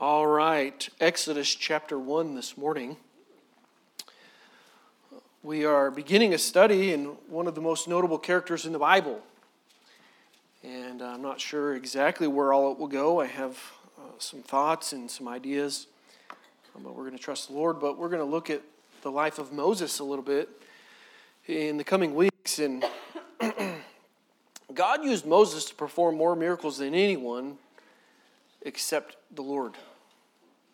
All right, Exodus chapter 1 this morning. We are beginning a study in one of the most notable characters in the Bible. And I'm not sure exactly where all it will go. I have uh, some thoughts and some ideas, um, but we're going to trust the Lord. But we're going to look at the life of Moses a little bit in the coming weeks. And God used Moses to perform more miracles than anyone except the Lord,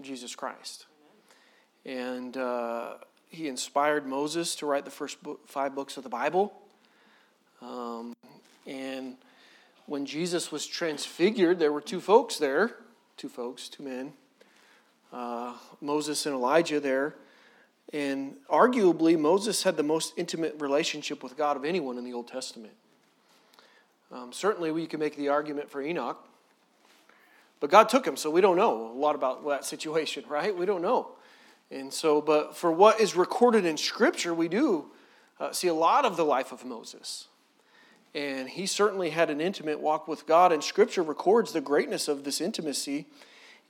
Jesus Christ. And uh, he inspired Moses to write the first book, five books of the Bible. Um, and when Jesus was transfigured, there were two folks there, two folks, two men, uh, Moses and Elijah there. And arguably, Moses had the most intimate relationship with God of anyone in the Old Testament. Um, certainly, we can make the argument for Enoch. But God took him, so we don't know a lot about that situation, right? We don't know. And so, but for what is recorded in Scripture, we do uh, see a lot of the life of Moses. And he certainly had an intimate walk with God, and Scripture records the greatness of this intimacy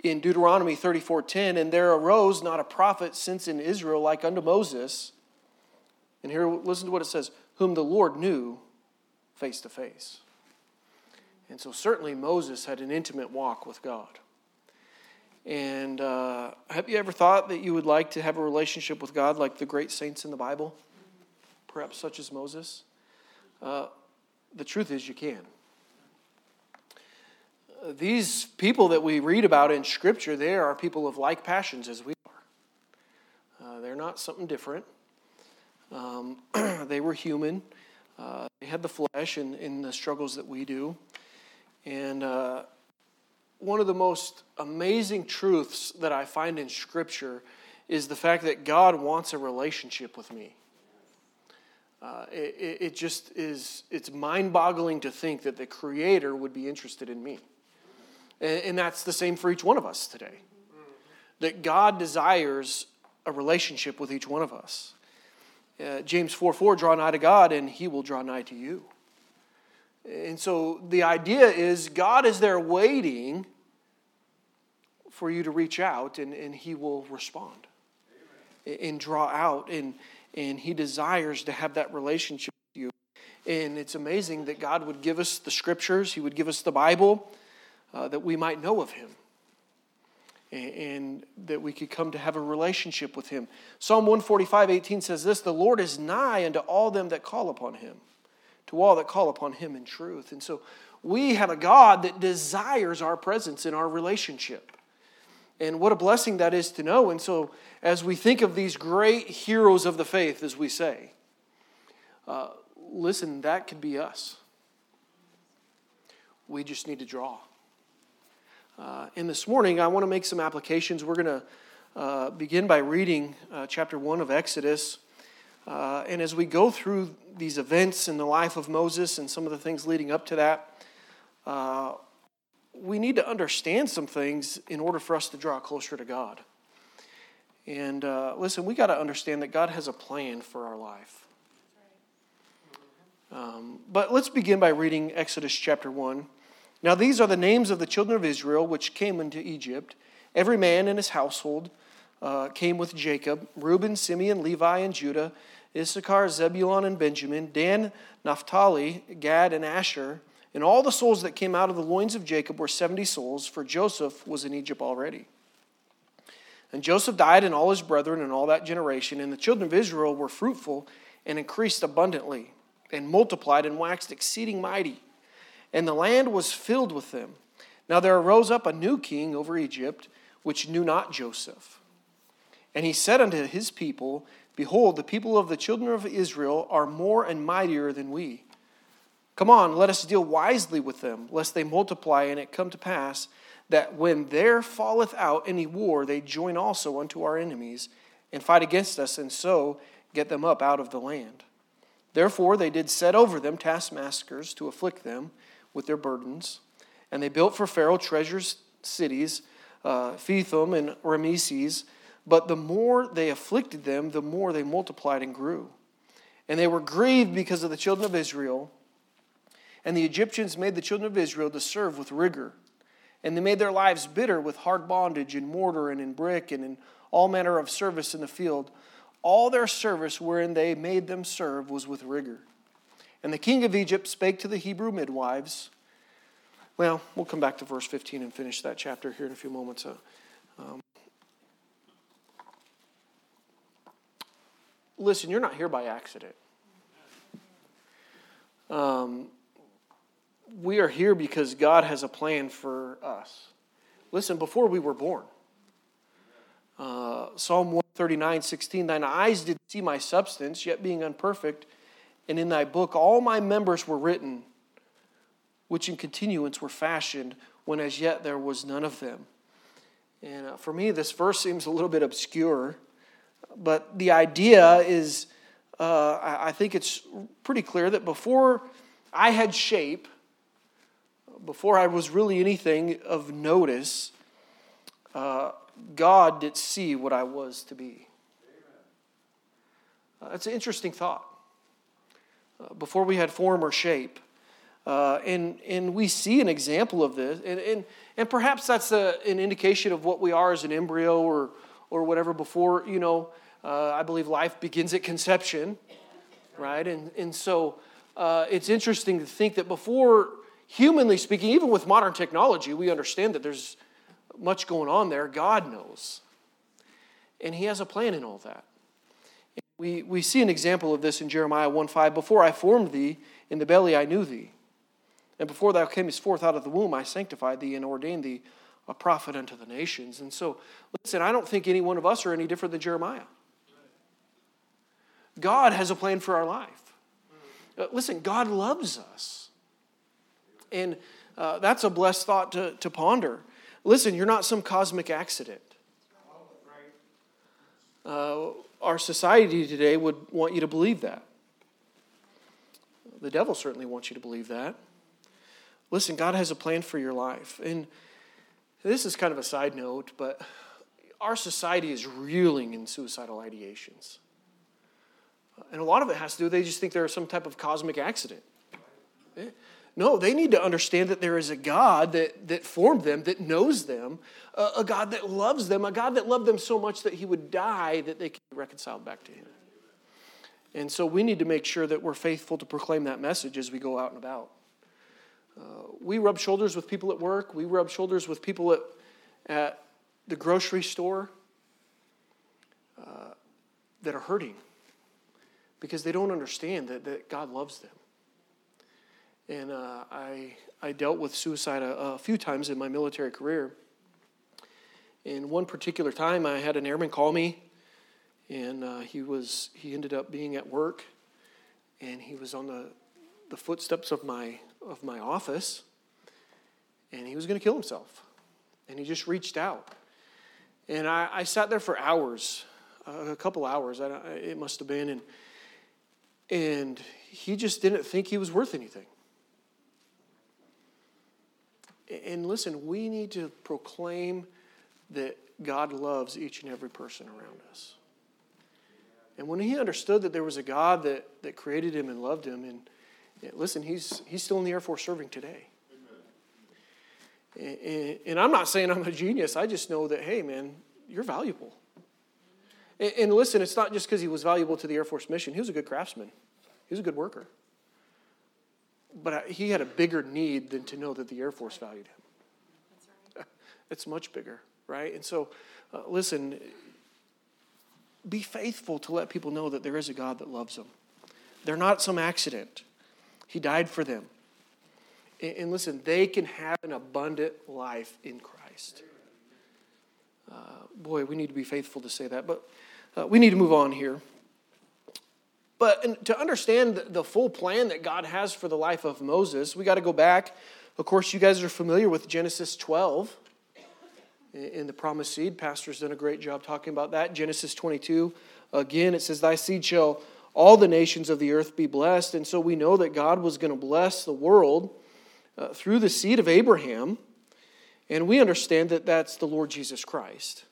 in Deuteronomy 34:10, and there arose not a prophet since in Israel like unto Moses. And here, listen to what it says: whom the Lord knew face to face. And so, certainly, Moses had an intimate walk with God. And uh, have you ever thought that you would like to have a relationship with God like the great saints in the Bible? Perhaps such as Moses? Uh, the truth is, you can. These people that we read about in Scripture, they are people of like passions as we are. Uh, they're not something different. Um, they were human. Uh, they had the flesh and in the struggles that we do. And uh, one of the most amazing truths that I find in Scripture is the fact that God wants a relationship with me. Uh, it, it just is, it's mind boggling to think that the Creator would be interested in me. And, and that's the same for each one of us today. That God desires a relationship with each one of us. Uh, James 4 4, draw nigh to God, and he will draw nigh to you. And so the idea is God is there waiting for you to reach out, and, and he will respond and draw out, and, and he desires to have that relationship with you. And it's amazing that God would give us the scriptures, he would give us the Bible, uh, that we might know of him and that we could come to have a relationship with him. Psalm 145, 18 says this The Lord is nigh unto all them that call upon him, to all that call upon him in truth. And so we have a God that desires our presence in our relationship. And what a blessing that is to know. And so, as we think of these great heroes of the faith, as we say, uh, listen, that could be us. We just need to draw. Uh, and this morning, I want to make some applications. We're going to uh, begin by reading uh, chapter 1 of Exodus. Uh, and as we go through these events in the life of Moses and some of the things leading up to that, uh, we need to understand some things in order for us to draw closer to God. And uh, listen, we got to understand that God has a plan for our life. Um, but let's begin by reading Exodus chapter 1. Now, these are the names of the children of Israel which came into Egypt. Every man in his household uh, came with Jacob Reuben, Simeon, Levi, and Judah, Issachar, Zebulun, and Benjamin, Dan, Naphtali, Gad, and Asher. And all the souls that came out of the loins of Jacob were 70 souls, for Joseph was in Egypt already. And Joseph died, and all his brethren, and all that generation. And the children of Israel were fruitful and increased abundantly, and multiplied and waxed exceeding mighty and the land was filled with them. Now there arose up a new king over Egypt, which knew not Joseph. And he said unto his people, Behold, the people of the children of Israel are more and mightier than we. Come on, let us deal wisely with them, lest they multiply, and it come to pass that when there falleth out any war, they join also unto our enemies, and fight against us, and so get them up out of the land. Therefore they did set over them taskmasters to afflict them with their burdens. And they built for Pharaoh treasures cities, uh, Pithom and Rameses. But the more they afflicted them, the more they multiplied and grew. And they were grieved because of the children of Israel. And the Egyptians made the children of Israel to serve with rigor. And they made their lives bitter with hard bondage in mortar and in brick and in all manner of service in the field. All their service wherein they made them serve was with rigor. And the king of Egypt spake to the Hebrew midwives. Well, we'll come back to verse 15 and finish that chapter here in a few moments. Uh, um, listen, you're not here by accident. Um, we are here because God has a plan for us. Listen, before we were born, uh, Psalm 139, 16, Thine eyes did see my substance, yet being unperfect, and in thy book all my members were written, which in continuance were fashioned, when as yet there was none of them. And uh, for me, this verse seems a little bit obscure, but the idea is uh, I, think it's pretty clear that before I had shape, before I was really anything of notice, uh, God did see what I was to be. Uh, it's an interesting thought. Uh, before we had form or shape. Uh, and, and we see an example of this. And, and, and perhaps that's a, an indication of what we are as an embryo or, or whatever before, you know, uh, I believe life begins at conception, right? And, and so uh, it's interesting to think that before, humanly speaking, even with modern technology, we understand that there's much going on there. God knows. And He has a plan in all that. We, we see an example of this in Jeremiah 1 5. Before I formed thee in the belly, I knew thee. And before thou camest forth out of the womb, I sanctified thee and ordained thee a prophet unto the nations. And so, listen, I don't think any one of us are any different than Jeremiah. God has a plan for our life. Uh, listen, God loves us. And uh, that's a blessed thought to, to ponder. Listen, you're not some cosmic accident. Uh, our society today would want you to believe that. The devil certainly wants you to believe that. Listen, God has a plan for your life. And this is kind of a side note, but our society is reeling in suicidal ideations. And a lot of it has to do, they just think they're some type of cosmic accident. No, they need to understand that there is a God that, that formed them, that knows them, a, God that loves them, a God that loved them so much that he would die that they can be reconciled back to him. And so we need to make sure that we're faithful to proclaim that message as we go out and about. Uh, we rub shoulders with people at work, we rub shoulders with people at, at the grocery store uh, that are hurting because they don't understand that, that God loves them. And uh, I, I dealt with suicide a, a, few times in my military career. And one particular time, I had an airman call me, and uh, he, was, he ended up being at work, and he was on the, the footsteps of my, of my office, and he was going to kill himself. And he just reached out. And I, I sat there for hours, uh, a couple hours, I, it must have been, and and he just didn't think he was worth anything. And listen, we need to proclaim that God loves each and every person around us. And when he understood that there was a God that, that created him and loved him, and, listen, he's, he's still in the Air Force serving today. And, and, I'm not saying I'm a genius, I just know that, hey, man, you're valuable. And, and listen, it's not just because he was valuable to the Air Force mission, he was a good craftsman, he was a good worker. But he had a bigger need than to know that the Air Force valued him. Right. It's much bigger, right? And so, uh, listen, be faithful to let people know that there is a God that loves them. They're not some accident, He died for them. And, and listen, they can have an abundant life in Christ. Uh, boy, we need to be faithful to say that. But uh, we need to move on here. But to understand the full plan that God has for the life of Moses, we got to go back. Of course, you guys are familiar with Genesis 12 in the promised seed. Pastor's done a great job talking about that. Genesis 22, again, it says, Thy seed shall all the nations of the earth be blessed. And so we know that God was going to bless the world uh, through the seed of Abraham. And we understand that that's the Lord Jesus Christ.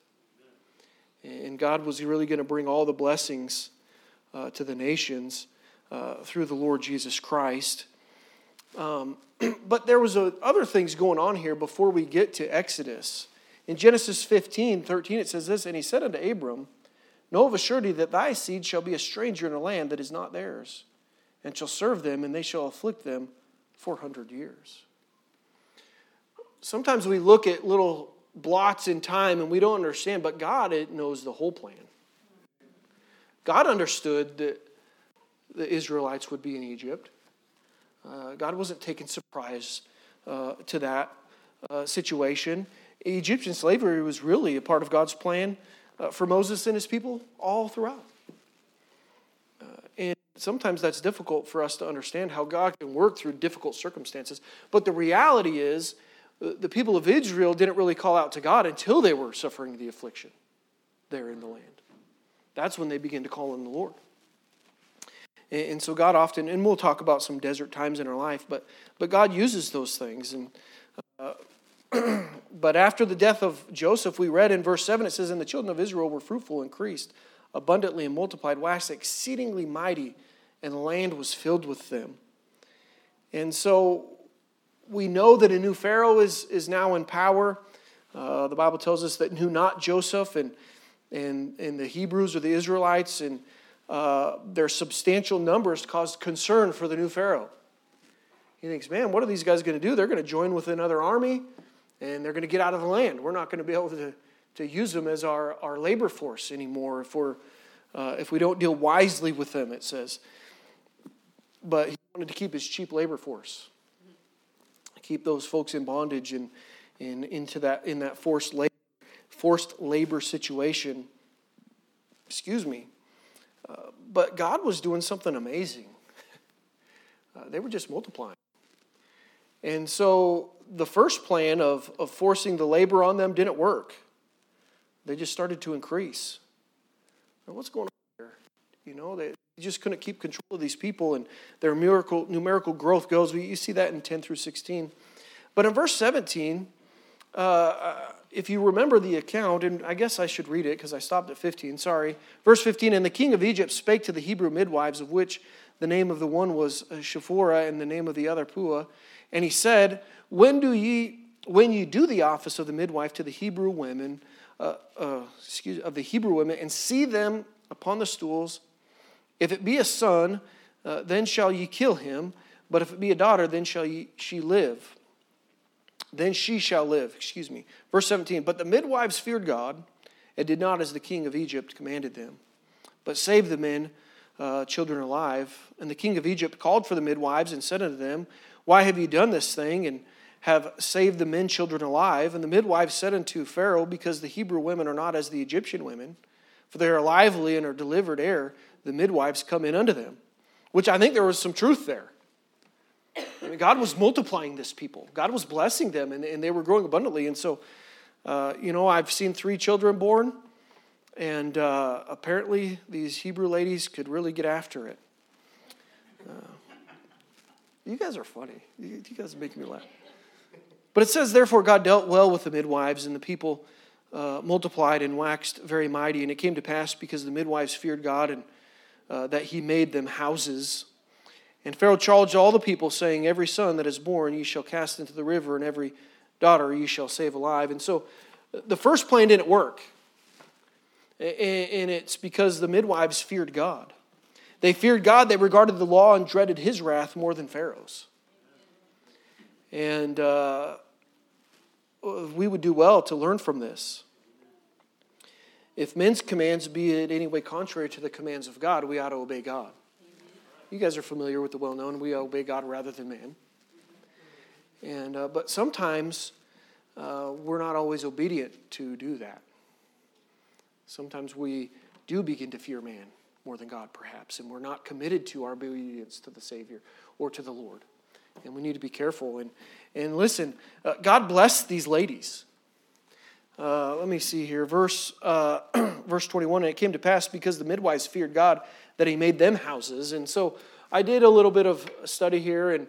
And God was really going to bring all the blessings uh, to the nations uh, through the Lord Jesus Christ. Um, but there was a, other things going on here before we get to Exodus. In Genesis 15, 13, it says this, And he said unto Abram, Know of a surety that thy seed shall be a stranger in a land that is not theirs, and shall serve them, and they shall afflict them 400 years. Sometimes we look at little blots in time and we don't understand, but God it knows the whole plan. God understood that the Israelites would be in Egypt. Uh, God wasn't taking surprise uh, to that uh, situation. Egyptian slavery was really a part of God's plan uh, for Moses and his people all throughout. Uh, and sometimes that's difficult for us to understand how God can work through difficult circumstances. But the reality is, the people of Israel didn't really call out to God until they were suffering the affliction there in the land. That's when they began to call on the Lord. And, so God often, and we'll talk about some desert times in our life, but, but God uses those things. And uh, but after the death of Joseph, we read in verse 7, it says, And the children of Israel were fruitful, increased abundantly, and multiplied, waxed exceedingly mighty, and the land was filled with them. And so we know that a new Pharaoh is, is now in power. Uh, the Bible tells us that knew not Joseph and, and, and the Hebrews or the Israelites, and uh, their substantial numbers caused concern for the new Pharaoh. He thinks, man, what are these guys going to do? They're going to join with another army and they're going to get out of the land. We're not going to be able to, to use them as our, our labor force anymore if, we're, uh, if we don't deal wisely with them, it says. But he wanted to keep his cheap labor force, keep those folks in bondage and, and into that, in that forced labor, forced labor situation. Excuse me. Uh, but God was doing something amazing. Uh, they were just multiplying. And so the first plan of, of forcing the labor on them didn't work. They just started to increase. Now, what's going on here? You know, they just couldn't keep control of these people, and their miracle, numerical growth goes. You see that in 10 through 16. But in verse 17, uh, if you remember the account, and I guess I should read it because I stopped at 15, sorry. Verse 15 And the king of Egypt spake to the Hebrew midwives, of which the name of the one was uh, Shiphrah, and the name of the other Puah. And he said, When do ye when you do the office of the midwife to the Hebrew women, uh, uh, excuse of the Hebrew women, and see them upon the stools, if it be a son, uh, then shall ye kill him. But if it be a daughter, then shall ye, she live. Then she shall live. Excuse me. Verse 17. But the midwives feared God and did not as the king of Egypt commanded them, but saved the men, uh, children alive. And the king of Egypt called for the midwives and said unto them, why have you done this thing and have saved the men children alive? And the midwives said unto Pharaoh, Because the Hebrew women are not as the Egyptian women, for they are lively and are delivered ere the midwives come in unto them. Which I think there was some truth there. I mean, God was multiplying this people, God was blessing them, and, and they were growing abundantly. And so, uh, you know, I've seen three children born, and uh, apparently these Hebrew ladies could really get after it. Uh, you guys are funny. You, you guys make me laugh. But it says, Therefore, God dealt well with the midwives, and the people uh, multiplied and waxed very mighty. And it came to pass because the midwives feared God and uh, that he made them houses. And Pharaoh charged all the people, saying, Every son that is born ye shall cast into the river, and every daughter ye shall save alive. And so the first plan didn't work. And it's because the midwives feared God. They feared God, they regarded the law and dreaded his wrath more than Pharaoh's. And uh, we would do well to learn from this. If men's commands be in any way contrary to the commands of God, we ought to obey God. You guys are familiar with the well known, we obey God rather than man. And, uh, but sometimes uh, we're not always obedient to do that. Sometimes we do begin to fear man more than God, perhaps, and we're not committed to our obedience to the Savior or to the Lord. And we need to be careful. And, and listen, uh, God bless these ladies. Uh, let me see here. Verse, uh, verse 21 And it came to pass because the midwives feared God that he made them houses. And so I did a little bit of study here, and,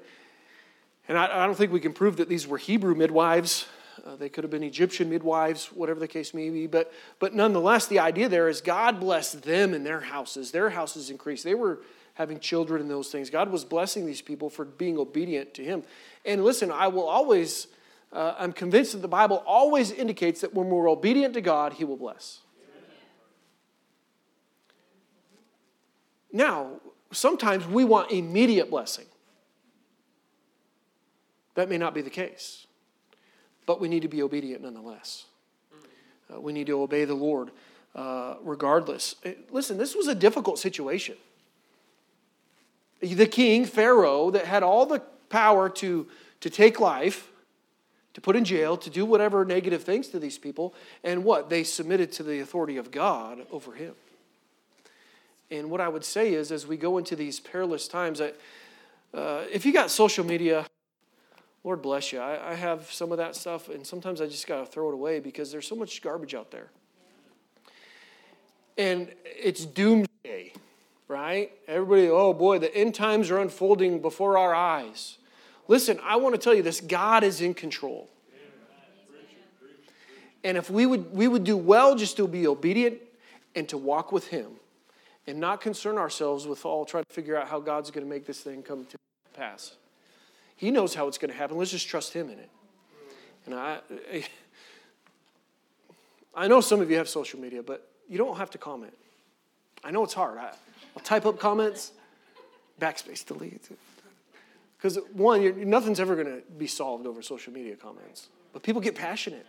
and I, I don't think we can prove that these were Hebrew midwives. Uh, they could have been Egyptian midwives, whatever the case may be. But, but nonetheless, the idea there is God blessed them and their houses. Their houses increased. They were having children and those things. God was blessing these people for being obedient to Him. And listen, I will always, uh, I'm convinced that the Bible always indicates that when we're obedient to God, He will bless. Now, sometimes we want immediate blessing. That may not be the case, but we need to be obedient nonetheless. Uh, we need to obey the Lord uh, regardless. Uh, listen, this was a difficult situation. The king, Pharaoh, that had all the power to, to take life, to put in jail, to do whatever negative things to these people, and what? They submitted to the authority of God over him. And what I would say is, as we go into these perilous times, I, uh, if you got social media, Lord bless you. I, I have some of that stuff, and sometimes I just got to throw it away because there's so much garbage out there. And it's doomsday, right? Everybody, oh boy, the end times are unfolding before our eyes. Listen, I want to tell you this God is in control. And if we would, we would do well just to be obedient and to walk with Him and not concern ourselves with oh, all trying to figure out how God's going to make this thing come to pass. He knows how it's going to happen. Let's just trust Him in it. And I, I know some of you have social media, but you don't have to comment. I know it's hard. I, will type up comments, backspace, delete. Because one, nothing's ever going to be solved over social media comments. But people get passionate,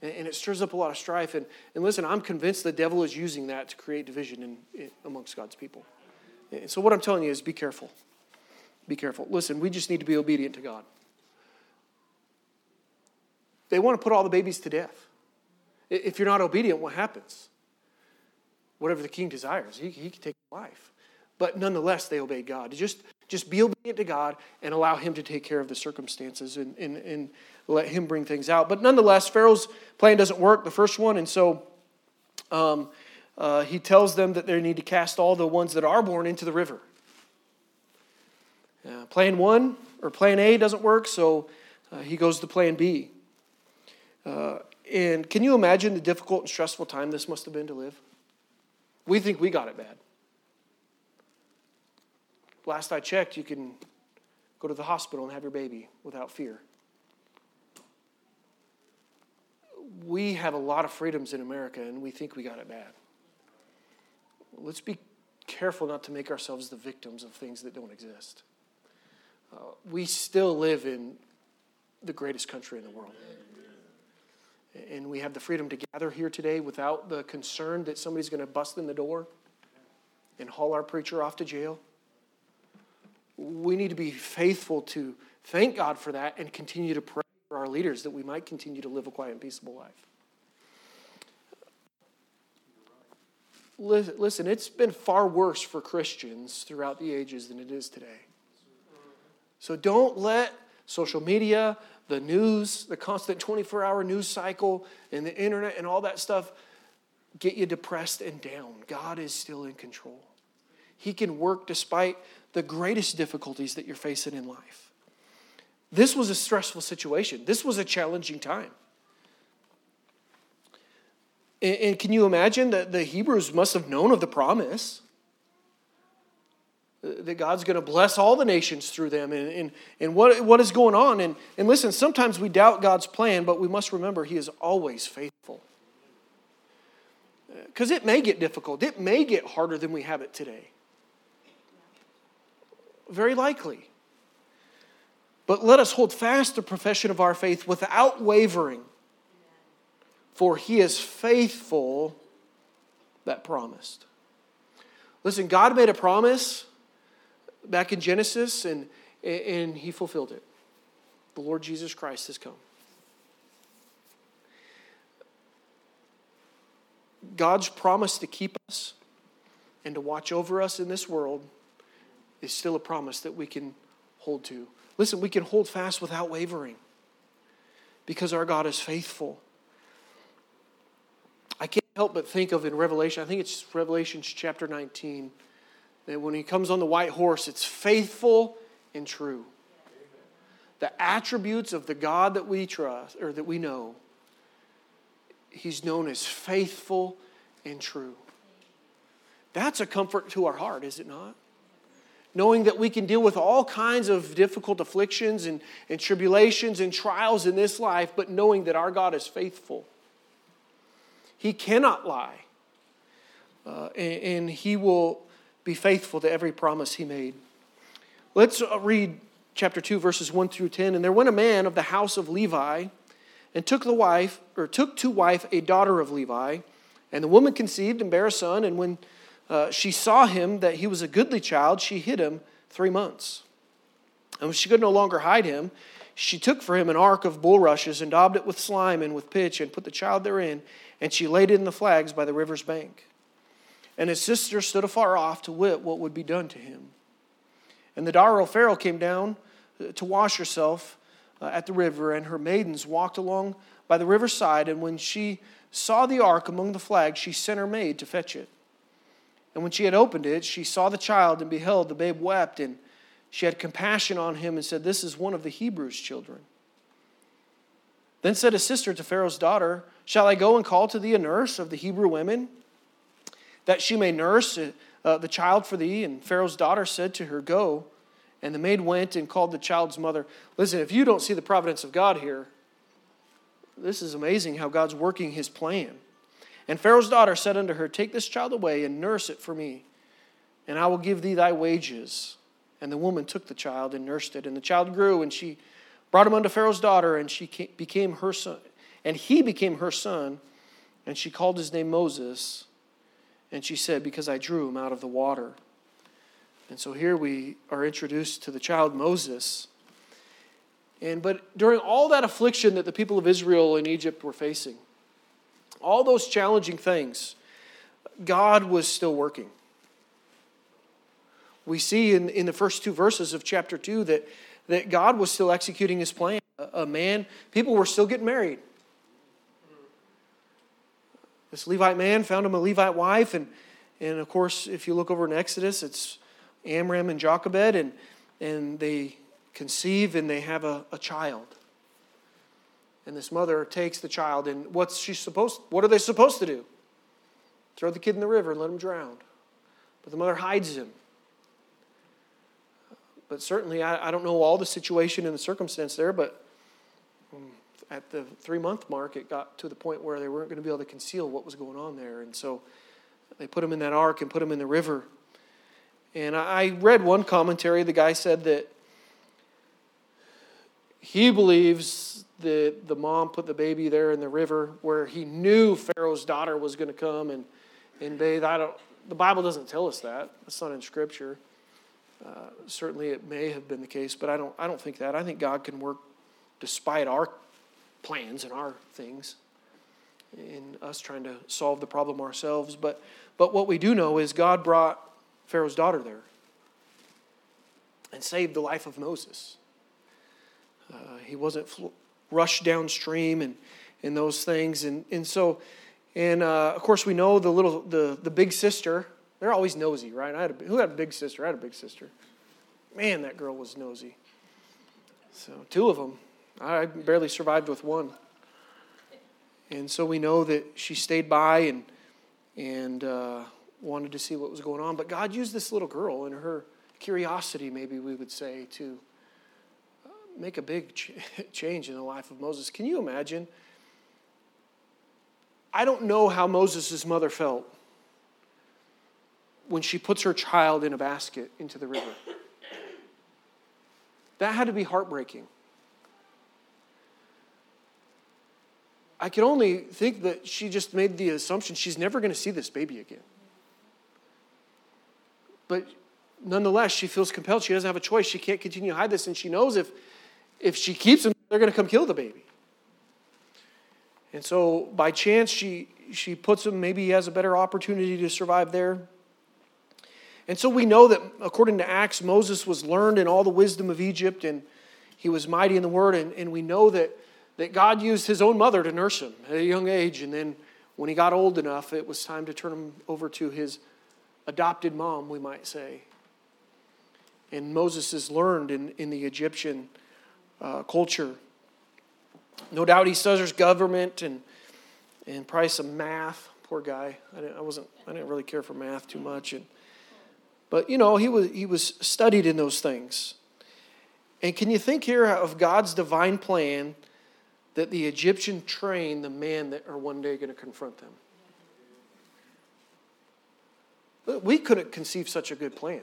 and, and, it stirs up a lot of strife. And, and listen, I'm convinced the devil is using that to create division in, in, amongst God's people. And so what I'm telling you is be careful. Be careful. Listen, we just need to be obedient to God. They want to put all the babies to death. If you're not obedient, what happens? Whatever the king desires, he, he can take life. But nonetheless, they obeyed God. Just, just be obedient to God and allow Him to take care of the circumstances and, and, and let Him bring things out. But nonetheless, Pharaoh's plan doesn't work, the first one, and so um, uh, he tells them that they need to cast all the ones that are born into the river. Uh, plan one or plan A doesn't work, so uh, he goes to plan B. Uh, and can you imagine the difficult and stressful time this must have been to live? We think we got it bad. Last I checked, you can go to the hospital and have your baby without fear. We have a lot of freedoms in America, and we think we got it bad. Let's be careful not to make ourselves the victims of things that don't exist. Uh, we still live in the greatest country in the world. And we have the freedom to gather here today without the concern that somebody's going to bust in the door and haul our preacher off to jail. We need to be faithful to thank God for that and continue to pray for our leaders that we might continue to live a quiet and peaceable life. Listen, it's been far worse for Christians throughout the ages than it is today. So don't let social media, the news, the constant 24 hour news cycle, and the internet and all that stuff get you depressed and down. God is still in control. He can work despite the greatest difficulties that you're facing in life. This was a stressful situation, this was a challenging time. And, can you imagine that the Hebrews must have known of the promise? Uh, that God's going to bless all the nations through them and, and, and what, what is going on. And, and listen, sometimes we doubt God's plan, but we must remember He is always faithful. Uh, because it may get difficult, it may get harder than we have it today. Very likely. But let us hold fast the profession of our faith without wavering, for He is faithful that promised. Listen, God made a promise back in Genesis, and, and he fulfilled it. The Lord Jesus Christ has come. God's promise to keep us and to watch over us in this world is still a promise that we can hold to. Listen, we can hold fast without wavering because our God is faithful. I can't help but think of in Revelation, I think it's Revelation chapter 19 that when he comes on the white horse, it's faithful and true. The attributes of the God that we trust or that we know, he's known as faithful and true. That's a comfort to our heart, is it not? Knowing that we can deal with all kinds of difficult afflictions and, and tribulations and trials in this life, but knowing that our God is faithful. He cannot lie, uh, and, and He will be faithful to every promise He made. Let's uh, read chapter 2, verses 1 through 10. And there went a man of the house of Levi and took the wife, or took to wife a daughter of Levi. And the woman conceived and bare a son, and when uh, she saw him that he was a goodly child, she hid him three months. And when she could no longer hide him, she took for him an ark of bulrushes and daubed it with slime and with pitch and put the child therein, and she laid it in the flags by the river's bank. And his sister stood afar off to wit what would be done to him. And the daughter of Pharaoh came down uh, to wash herself uh, at the river, and her maidens walked along by the riverside. And when she saw the ark among the flags, she sent her maid to fetch it. And when she had opened it, she saw the child, and beheld, the babe wept, and she had compassion on him and said, This is one of the Hebrews' children. Then said his sister to Pharaoh's daughter, Shall I go and call to thee a nurse of the Hebrew women, that she may nurse uh, the child for thee? And Pharaoh's daughter said to her, Go. And the maid went and called the child's mother. Listen, if you don't see the providence of God here, this is amazing how God's working his plan. And Pharaoh's daughter said unto her, Take this child away and nurse it for me, and I will give thee thy wages. And the woman took the child and nursed it. And the child grew, and she brought him unto Pharaoh's daughter, and she became her son. And he became her son, and she called his name Moses. And she said, Because I drew him out of the water. And so here we are introduced to the child Moses. And but during all that affliction that the people of Israel in Egypt were facing, all those challenging things, God was still working. We see in, in the first two verses of chapter 2 that, that God was still executing his plan. A, a man, people were still getting married. This Levite man found him a Levite wife, and, and of course, if you look over in Exodus, it's Amram and Jochebed, and, and they conceive and they have a, a child. And this mother takes the child, and what's she supposed? What are they supposed to do? Throw the kid in the river and let him drown. But the mother hides him. But certainly, I, I don't know all the situation and the circumstance there, but um, at the three month mark, it got to the point where they weren't going to be able to conceal what was going on there. And so they put him in that ark and put him in the river. And I read one commentary, the guy said that he believes that the mom put the baby there in the river where he knew Pharaoh's daughter was going to come and, and bathe. I don't, the Bible doesn't tell us that. That's not in Scripture. Uh, certainly it may have been the case, but I don't, I don't think that. I think God can work despite our plans and our things in us trying to solve the problem ourselves. But, but what we do know is God brought Pharaoh's daughter there and saved the life of Moses. Uh, he wasn't fl- rushed downstream and, and those things. And, and so, and uh, of course, we know the little, the, the big sister, they're always nosy, right? I had a, who had a big sister? I had a big sister. Man, that girl was nosy. So, two of them. I barely survived with one. And so we know that she stayed by and, and uh, wanted to see what was going on. But God used this little girl and her curiosity, maybe we would say, to make a big ch- change in the life of Moses. Can you imagine? I don't know how Moses' mother felt when she puts her child in a basket into the river. That had to be heartbreaking. I can only think that she just made the assumption she's never going to see this baby again. But nonetheless, she feels compelled. She doesn't have a choice. She can't continue to hide this, and she knows if, if she keeps him, they're going to come kill the baby. And so, by chance, she, she puts him, maybe he has a better opportunity to survive there. And so, we know that according to Acts, Moses was learned in all the wisdom of Egypt, and he was mighty in the word. And, and we know that, that God used his own mother to nurse him at a young age. And then, when he got old enough, it was time to turn him over to his adopted mom, we might say. And Moses is learned in, in the Egyptian uh, culture. No doubt he studies government and, and probably some math. Poor guy. I, didn't, I, wasn't, I didn't really care for math too much. And, But you know, he was he was studied in those things. And can you think here of God's divine plan that the Egyptian train the man that are one day going to confront them? We couldn't conceive such a good plan.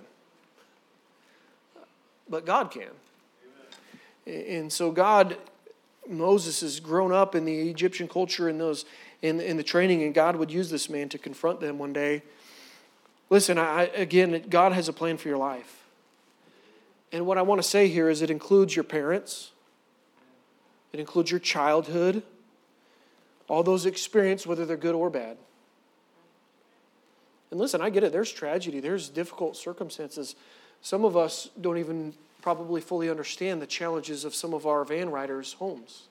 But God can. And so God, Moses has grown up in the Egyptian culture in those in, in the training, and God would use this man to confront them one day. Listen, I, again, God has a plan for your life. And what I want to say here is it includes your parents, it includes your childhood, all those experiences, whether they're good or bad. And listen, I get it. There's tragedy, there's difficult circumstances. Some of us don't even probably fully understand the challenges of some of our van riders' homes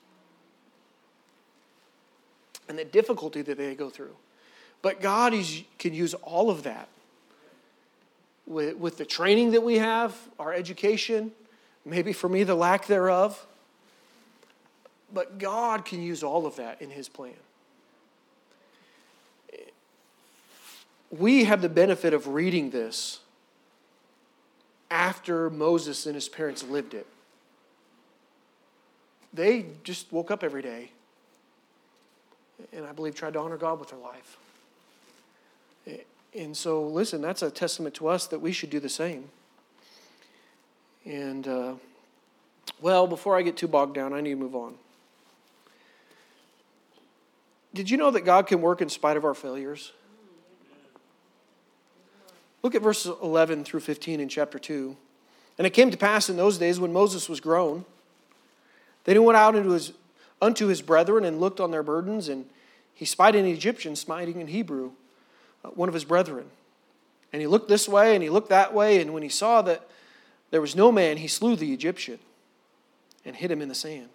and the difficulty that they go through. But God is, can use all of that with, with the training that we have, our education, maybe for me, the lack thereof. But God can use all of that in His plan. We have the benefit of reading this after Moses and his parents lived it. They just woke up every day and I believe tried to honor God with their life. And so, listen, that's a testament to us that we should do the same. And, uh, well, before I get too bogged down, I need to move on. Did you know that God can work in spite of our failures? Look at verses 11 through 15 in chapter 2. And it came to pass in those days when Moses was grown, that he went out into his, unto his brethren and looked on their burdens, and he spied an Egyptian smiting an Hebrew, uh, one of his brethren. And he looked this way and he looked that way, and when he saw that there was no man, he slew the Egyptian and hid him in the sand.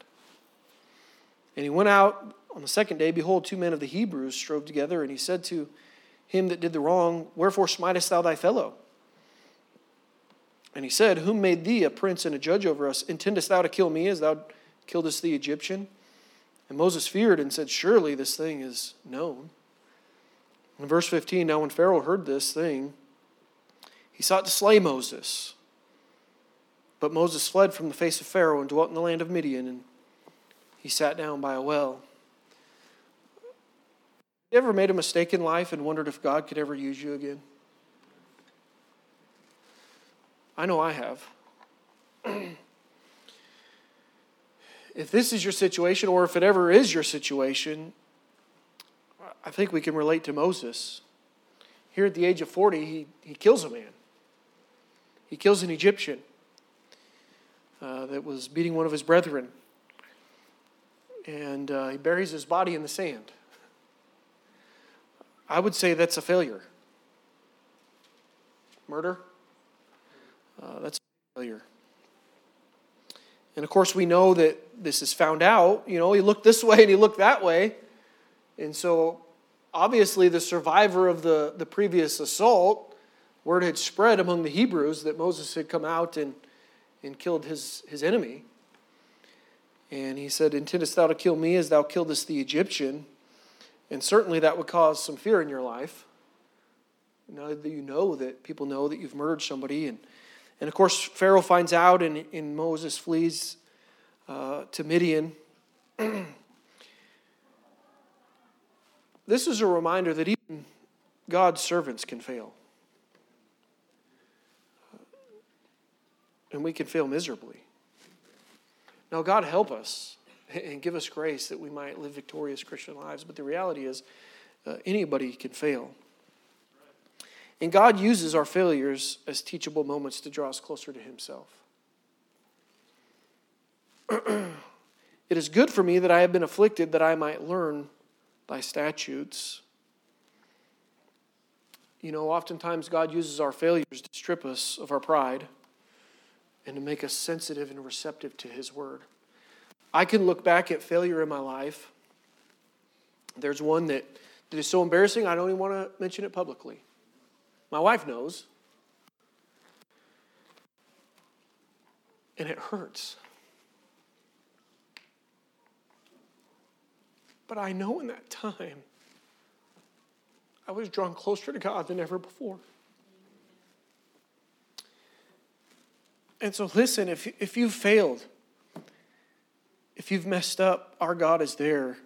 And he went out on the second day. Behold, two men of the Hebrews strove together, and he said to him that did the wrong, Wherefore smitest thou thy fellow? And he said, Whom made thee a prince and a judge over us? Intendest thou to kill me as thou killedst the Egyptian? And Moses feared and said, Surely this thing is known. In verse 15, now when Pharaoh heard this thing, he sought to slay Moses. But Moses fled from the face of Pharaoh and dwelt in the land of Midian, and he sat down by a well. You ever made a mistake in life and wondered if God could ever use you again? I know I have. if this is your situation, or if it ever is your situation, I think we can relate to Moses. Here at the age of 40, he, he kills a man. He kills an Egyptian uh, that was beating one of his brethren. And uh, he buries his body in the sand. I would say that's a failure. Murder? Uh, that's a failure. And of course, we know that this is found out. You know, he looked this way and he looked that way. And so, obviously, the survivor of the, the previous assault, word had spread among the Hebrews that Moses had come out and, and killed his, his enemy. And he said, Intendest thou to kill me as thou killedest the Egyptian? And certainly that would cause some fear in your life. Now that you know that people know that you've murdered somebody. And, and of course, Pharaoh finds out, and, and Moses flees uh, to Midian. this is a reminder that even God's servants can fail. And we can fail miserably. Now, God help us and give us grace that we might live victorious Christian lives. But the reality is, uh, anybody can fail. And God uses our failures as teachable moments to draw us closer to Himself. it is good for me that I have been afflicted that I might learn thy statutes. You know, oftentimes God uses our failures to strip us of our pride and to make us sensitive and receptive to His word. I can look back at failure in my life. There's one that, that is so embarrassing, I don't even want to mention it publicly. My wife knows. And it hurts. But I know in that time, I was drawn closer to God than ever before. And so, listen, if, if you've failed, if you've messed up, our God is there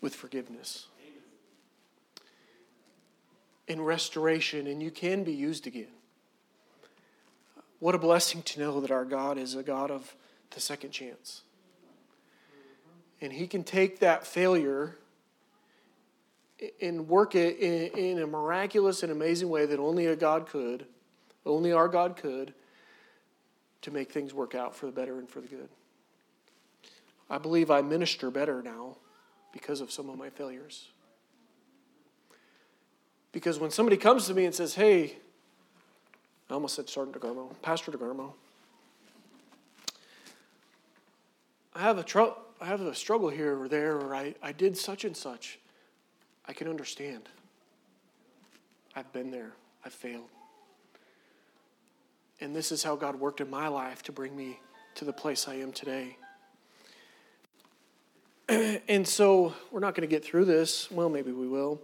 with forgiveness and restoration, and you can be used again. What a blessing to know that our God is a God of the second chance. And He can take that failure and work it in, a miraculous and amazing way that only a God could, only our God could, to make things work out for the better and for the good. I believe I minister better now because of some of my failures. Because when somebody comes to me and says, Hey, I almost said Sergeant DeGarmo, Pastor DeGarmo, I have a tr- I have a struggle here or there, or I, I did such and such. I can understand. I've been there. I've failed. And this is how God worked in my life to bring me to the place I am today. and so we're not going to get through this. Well, maybe we will.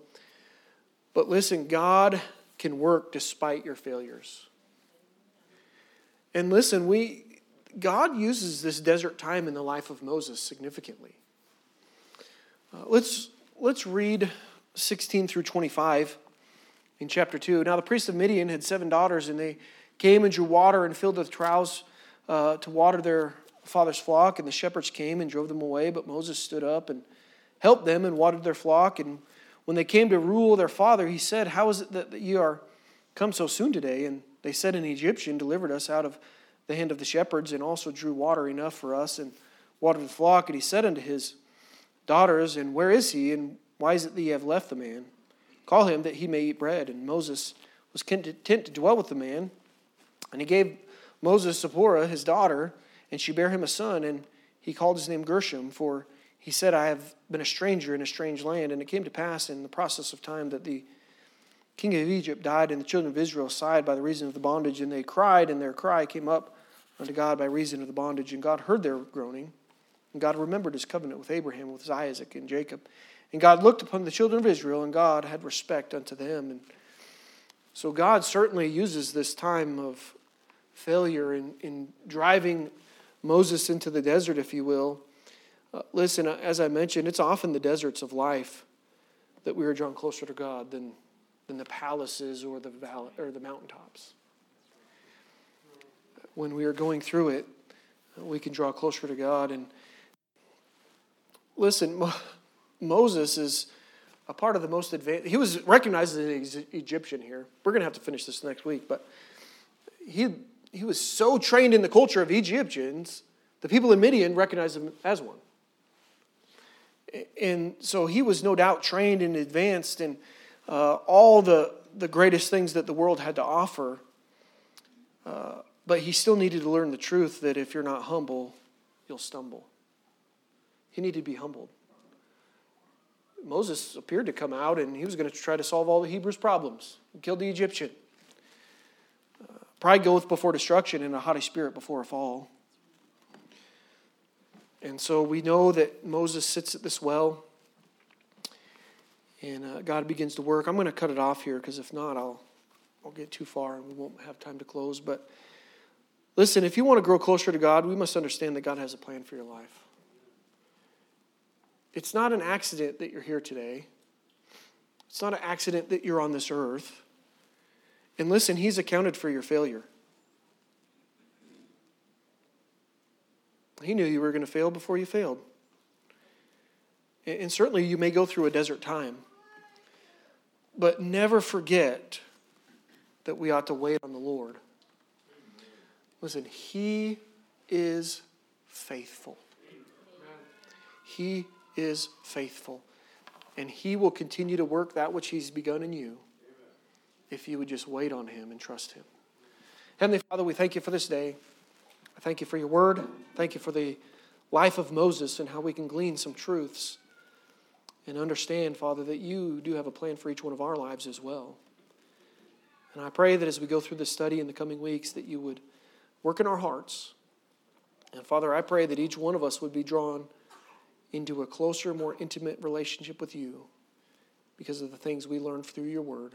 But listen, God can work despite your failures. And listen, we God uses this desert time in the life of Moses significantly. Uh, let's let's read 16 through 25 in chapter 2. Now the priest of Midian had seven daughters, and they came and drew water and filled the troughs uh, to water their father's flock. And the shepherds came and drove them away, but Moses stood up and helped them and watered their flock. And when they came to Reuel their father, he said, How is it that, you are come so soon today? And they said, An Egyptian delivered us out of the hand of the shepherds and also drew water enough for us and watered the flock. And he said unto his daughters, And where is he? And why is it that ye have left the man? Call him that he may eat bread. And Moses was content to dwell with the man. And he gave Moses Zipporah, his daughter, and she bare him a son, and he called his name Gershom, for he said, I have been a stranger in a strange land. And it came to pass in the process of time that the king of Egypt died, and the children of Israel sighed by the reason of the bondage, and they cried, and their cry came up unto God by reason of the bondage. And God heard their groaning, and God remembered his covenant with Abraham, with Isaac, and Jacob. And God looked upon the children of Israel, and God had respect unto them. And so God certainly uses this time of failure in, in driving Moses into the desert, if you will, uh, listen, uh, as I mentioned, it's often the deserts of life that we are drawn closer to God than, than the palaces or the, valley, or the mountaintops. When we are going through it, uh, we can draw closer to God. And listen, Mo- Moses is a part of the most advanced. He was recognized as an Egyptian here. We're going to have to finish this next week, but he, he was so trained in the culture of Egyptians, the people in Midian recognized him as one. And so he was no doubt trained and advanced in uh, all the, the greatest things that the world had to offer. Uh, but he still needed to learn the truth that if you're not humble, you'll stumble. He needed to be humbled. Moses appeared to come out and he was going to try to solve all the Hebrews' problems. and kill the Egyptian. Pride goeth before destruction and a haughty spirit before a fall. And so we know that Moses sits at this well and uh, God begins to work. I'm going to cut it off here because if not, I'll, I'll get too far and we won't have time to close. But listen, if you want to grow closer to God, we must understand that God has a plan for your life. It's not an accident that you're here today, it's not an accident that you're on this earth. And listen, He's accounted for your failure. He knew you were going to fail before you failed. And certainly you may go through a desert time. But never forget that we ought to wait on the Lord. Listen, He is faithful. He is faithful. And He will continue to work that which He's begun in you if you would just wait on Him and trust Him. Heavenly Father, we thank you for this day. I thank you for your word. Thank you for the life of Moses and how we can glean some truths and understand, Father, that you do have a plan for each one of our lives as well. And I pray that as we go through this study in the coming weeks, that you would work in our hearts. And Father, I pray that each one of us would be drawn into a closer, more intimate relationship with you because of the things we learned through your word.